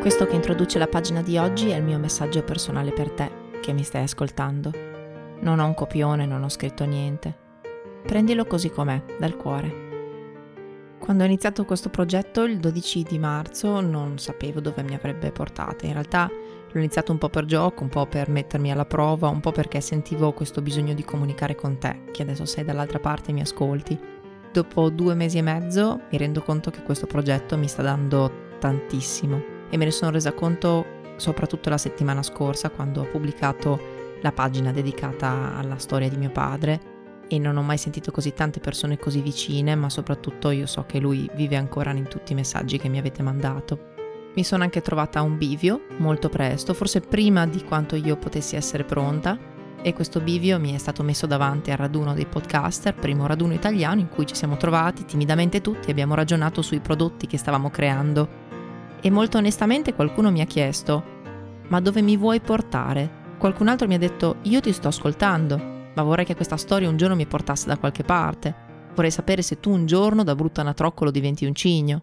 Questo che introduce la pagina di oggi è il mio messaggio personale per te che mi stai ascoltando. Non ho un copione, non ho scritto niente. Prendilo così com'è, dal cuore. Quando ho iniziato questo progetto il 12 di marzo non sapevo dove mi avrebbe portato. In realtà l'ho iniziato un po' per gioco, un po' per mettermi alla prova, un po' perché sentivo questo bisogno di comunicare con te, che adesso sei dall'altra parte e mi ascolti. Dopo due mesi e mezzo mi rendo conto che questo progetto mi sta dando tantissimo e me ne sono resa conto soprattutto la settimana scorsa quando ho pubblicato la pagina dedicata alla storia di mio padre. E non ho mai sentito così tante persone così vicine, ma soprattutto io so che lui vive ancora in tutti i messaggi che mi avete mandato. Mi sono anche trovata a un bivio molto presto, forse prima di quanto io potessi essere pronta, e questo bivio mi è stato messo davanti al raduno dei podcaster, primo raduno italiano in cui ci siamo trovati timidamente tutti e abbiamo ragionato sui prodotti che stavamo creando e molto onestamente qualcuno mi ha chiesto, ma dove mi vuoi portare? Qualcun altro mi ha detto, io ti sto ascoltando, ma vorrei che questa storia un giorno mi portasse da qualche parte. Vorrei sapere se tu un giorno da brutta anatroccolo diventi un cigno.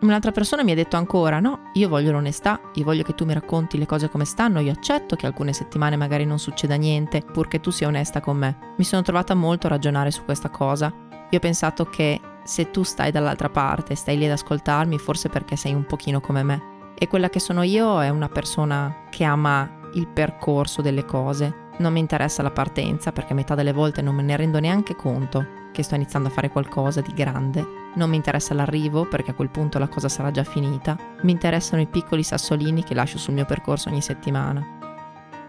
Un'altra persona mi ha detto ancora, no, io voglio l'onestà, io voglio che tu mi racconti le cose come stanno, io accetto che alcune settimane magari non succeda niente, purché tu sia onesta con me. Mi sono trovata molto a ragionare su questa cosa. Io ho pensato che se tu stai dall'altra parte, stai lì ad ascoltarmi, forse perché sei un pochino come me. E quella che sono io è una persona che ama il percorso delle cose. Non mi interessa la partenza perché metà delle volte non me ne rendo neanche conto che sto iniziando a fare qualcosa di grande. Non mi interessa l'arrivo perché a quel punto la cosa sarà già finita. Mi interessano i piccoli sassolini che lascio sul mio percorso ogni settimana.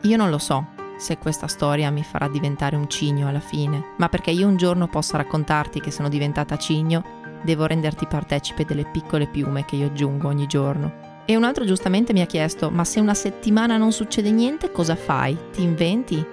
Io non lo so se questa storia mi farà diventare un cigno alla fine, ma perché io un giorno possa raccontarti che sono diventata cigno, devo renderti partecipe delle piccole piume che io aggiungo ogni giorno. E un altro giustamente mi ha chiesto, ma se una settimana non succede niente, cosa fai? Ti inventi?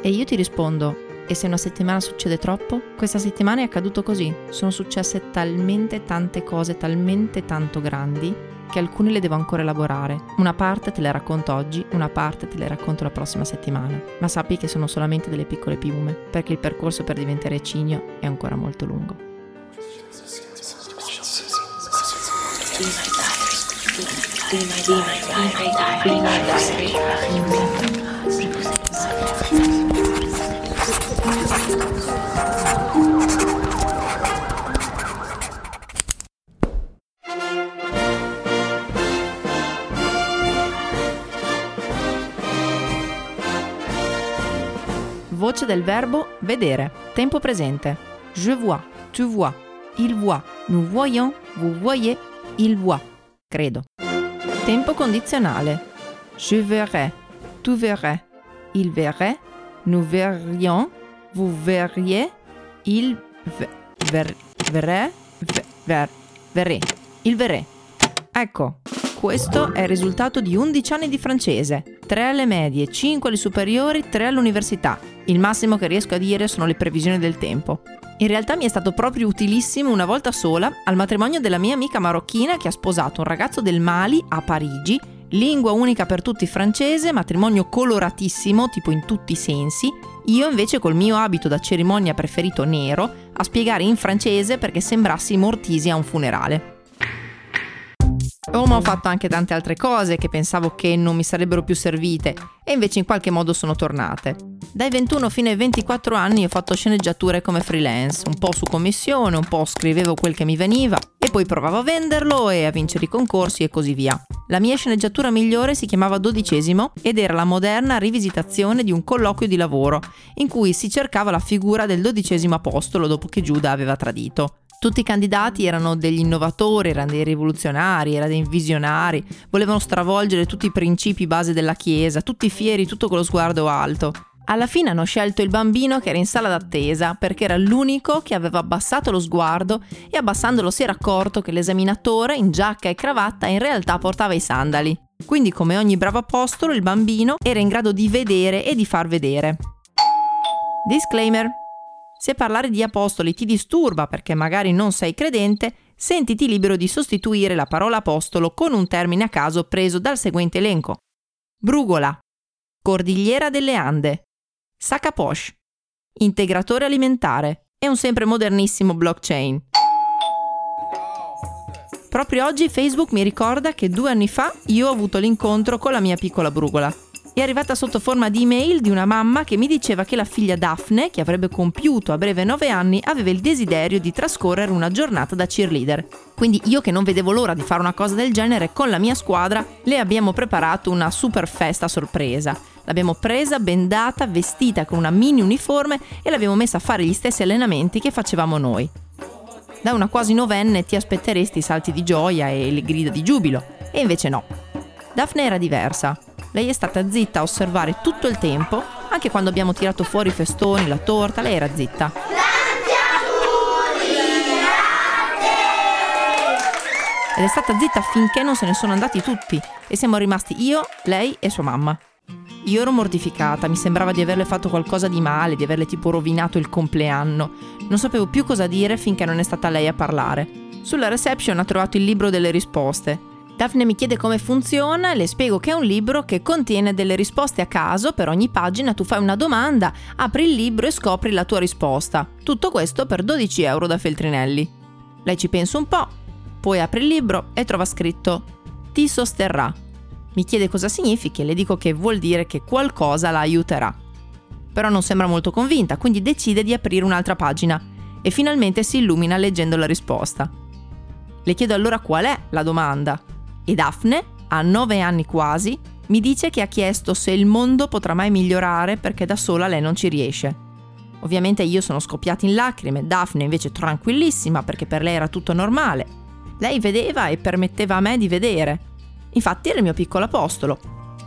E io ti rispondo, e se una settimana succede troppo? Questa settimana è accaduto così, sono successe talmente tante cose, talmente tanto grandi, che alcune le devo ancora elaborare. Una parte te le racconto oggi, una parte te le racconto la prossima settimana. Ma sappi che sono solamente delle piccole piume, perché il percorso per diventare cigno è ancora molto lungo. Voce del verbo vedere. Tempo presente. Je vois, tu vois, il voit, nous voyons, vous voyez, il voit. Credo. Tempo condizionale. Je verrai, tu verrais, il verrait, nous verrions, vous verriez, il ver, verrait, ver, verrei, il verrei. Ecco, questo è il risultato di 11 anni di francese, 3 alle medie, 5 alle superiori, 3 all'università. Il massimo che riesco a dire sono le previsioni del tempo. In realtà mi è stato proprio utilissimo una volta sola al matrimonio della mia amica marocchina che ha sposato un ragazzo del Mali a Parigi, lingua unica per tutti francese, matrimonio coloratissimo, tipo in tutti i sensi. Io invece col mio abito da cerimonia preferito nero a spiegare in francese perché sembrassi mortisi a un funerale. Oh, ma ho fatto anche tante altre cose che pensavo che non mi sarebbero più servite e invece in qualche modo sono tornate. Dai 21 fino ai 24 anni ho fatto sceneggiature come freelance, un po' su commissione, un po' scrivevo quel che mi veniva e poi provavo a venderlo e a vincere i concorsi e così via. La mia sceneggiatura migliore si chiamava Dodicesimo ed era la moderna rivisitazione di un colloquio di lavoro in cui si cercava la figura del dodicesimo apostolo dopo che Giuda aveva tradito. Tutti i candidati erano degli innovatori, erano dei rivoluzionari, erano dei visionari, volevano stravolgere tutti i principi base della Chiesa, tutti fieri, tutto con lo sguardo alto. Alla fine hanno scelto il bambino che era in sala d'attesa perché era l'unico che aveva abbassato lo sguardo e abbassandolo si era accorto che l'esaminatore in giacca e cravatta in realtà portava i sandali. Quindi come ogni bravo apostolo il bambino era in grado di vedere e di far vedere. Disclaimer. Se parlare di apostoli ti disturba perché magari non sei credente, sentiti libero di sostituire la parola apostolo con un termine a caso preso dal seguente elenco. Brugola, Cordigliera delle Ande, Sacapoche, Integratore alimentare e un sempre modernissimo blockchain. Proprio oggi Facebook mi ricorda che due anni fa io ho avuto l'incontro con la mia piccola brugola. È arrivata sotto forma di email di una mamma che mi diceva che la figlia Daphne, che avrebbe compiuto a breve 9 anni, aveva il desiderio di trascorrere una giornata da cheerleader. Quindi io che non vedevo l'ora di fare una cosa del genere, con la mia squadra le abbiamo preparato una super festa sorpresa. L'abbiamo presa, bendata, vestita con una mini uniforme e l'abbiamo messa a fare gli stessi allenamenti che facevamo noi. Da una quasi novenne ti aspetteresti i salti di gioia e le grida di giubilo, e invece no. Daphne era diversa. Lei è stata zitta a osservare tutto il tempo, anche quando abbiamo tirato fuori i festoni, la torta, lei era zitta. Ed è stata zitta finché non se ne sono andati tutti e siamo rimasti io, lei e sua mamma. Io ero mortificata, mi sembrava di averle fatto qualcosa di male, di averle tipo rovinato il compleanno. Non sapevo più cosa dire finché non è stata lei a parlare. Sulla reception ha trovato il libro delle risposte. Daphne mi chiede come funziona, le spiego che è un libro che contiene delle risposte a caso, per ogni pagina tu fai una domanda, apri il libro e scopri la tua risposta. Tutto questo per 12 euro da Feltrinelli. Lei ci pensa un po', poi apre il libro e trova scritto Ti sosterrà. Mi chiede cosa significhi e le dico che vuol dire che qualcosa la aiuterà. Però non sembra molto convinta, quindi decide di aprire un'altra pagina e finalmente si illumina leggendo la risposta. Le chiedo allora qual è la domanda e Daphne, a nove anni quasi, mi dice che ha chiesto se il mondo potrà mai migliorare perché da sola lei non ci riesce. Ovviamente io sono scoppiata in lacrime, Daphne invece tranquillissima perché per lei era tutto normale. Lei vedeva e permetteva a me di vedere. Infatti era il mio piccolo apostolo,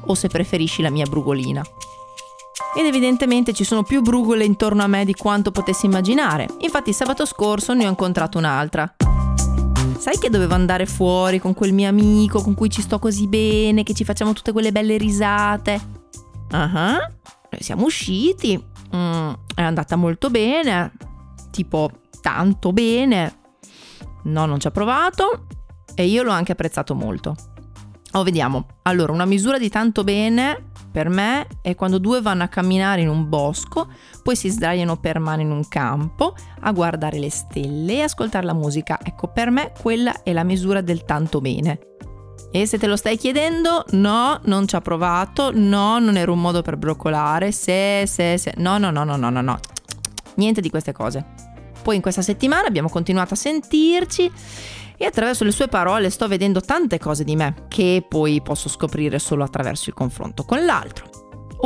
o se preferisci la mia brugolina. Ed evidentemente ci sono più brugole intorno a me di quanto potessi immaginare. Infatti sabato scorso ne ho incontrato un'altra. Sai che dovevo andare fuori con quel mio amico con cui ci sto così bene, che ci facciamo tutte quelle belle risate? Ah, uh-huh. noi siamo usciti. Mm, è andata molto bene. Tipo, tanto bene. No, non ci ha provato. E io l'ho anche apprezzato molto. Oh, vediamo. Allora, una misura di tanto bene per me è quando due vanno a camminare in un bosco, poi si sdraiano per mano in un campo a guardare le stelle e ascoltare la musica. Ecco, per me quella è la misura del tanto bene. E se te lo stai chiedendo, no, non ci ha provato, no, non era un modo per broccolare, se, se, se, no, no, no, no, no, no, no. Niente di queste cose. Poi in questa settimana abbiamo continuato a sentirci e attraverso le sue parole sto vedendo tante cose di me che poi posso scoprire solo attraverso il confronto con l'altro.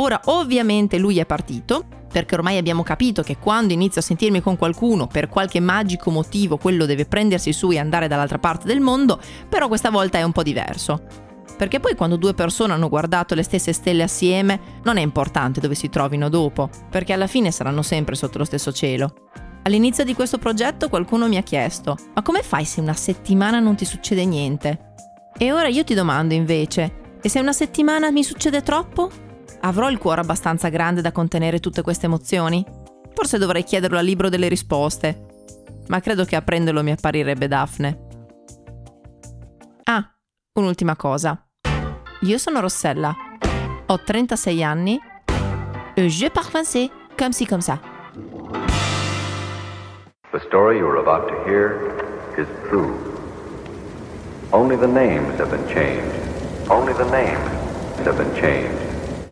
Ora ovviamente lui è partito perché ormai abbiamo capito che quando inizio a sentirmi con qualcuno per qualche magico motivo quello deve prendersi su e andare dall'altra parte del mondo, però questa volta è un po' diverso. Perché poi quando due persone hanno guardato le stesse stelle assieme non è importante dove si trovino dopo, perché alla fine saranno sempre sotto lo stesso cielo. All'inizio di questo progetto qualcuno mi ha chiesto, ma come fai se una settimana non ti succede niente? E ora io ti domando invece, e se una settimana mi succede troppo? Avrò il cuore abbastanza grande da contenere tutte queste emozioni? Forse dovrei chiederlo al libro delle risposte, ma credo che a prenderlo mi apparirebbe Daphne. Ah, un'ultima cosa. Io sono Rossella, ho 36 anni e je parle français comme si comme ça. The story you are about to hear is true. Only the names have been changed. Only the names have been changed.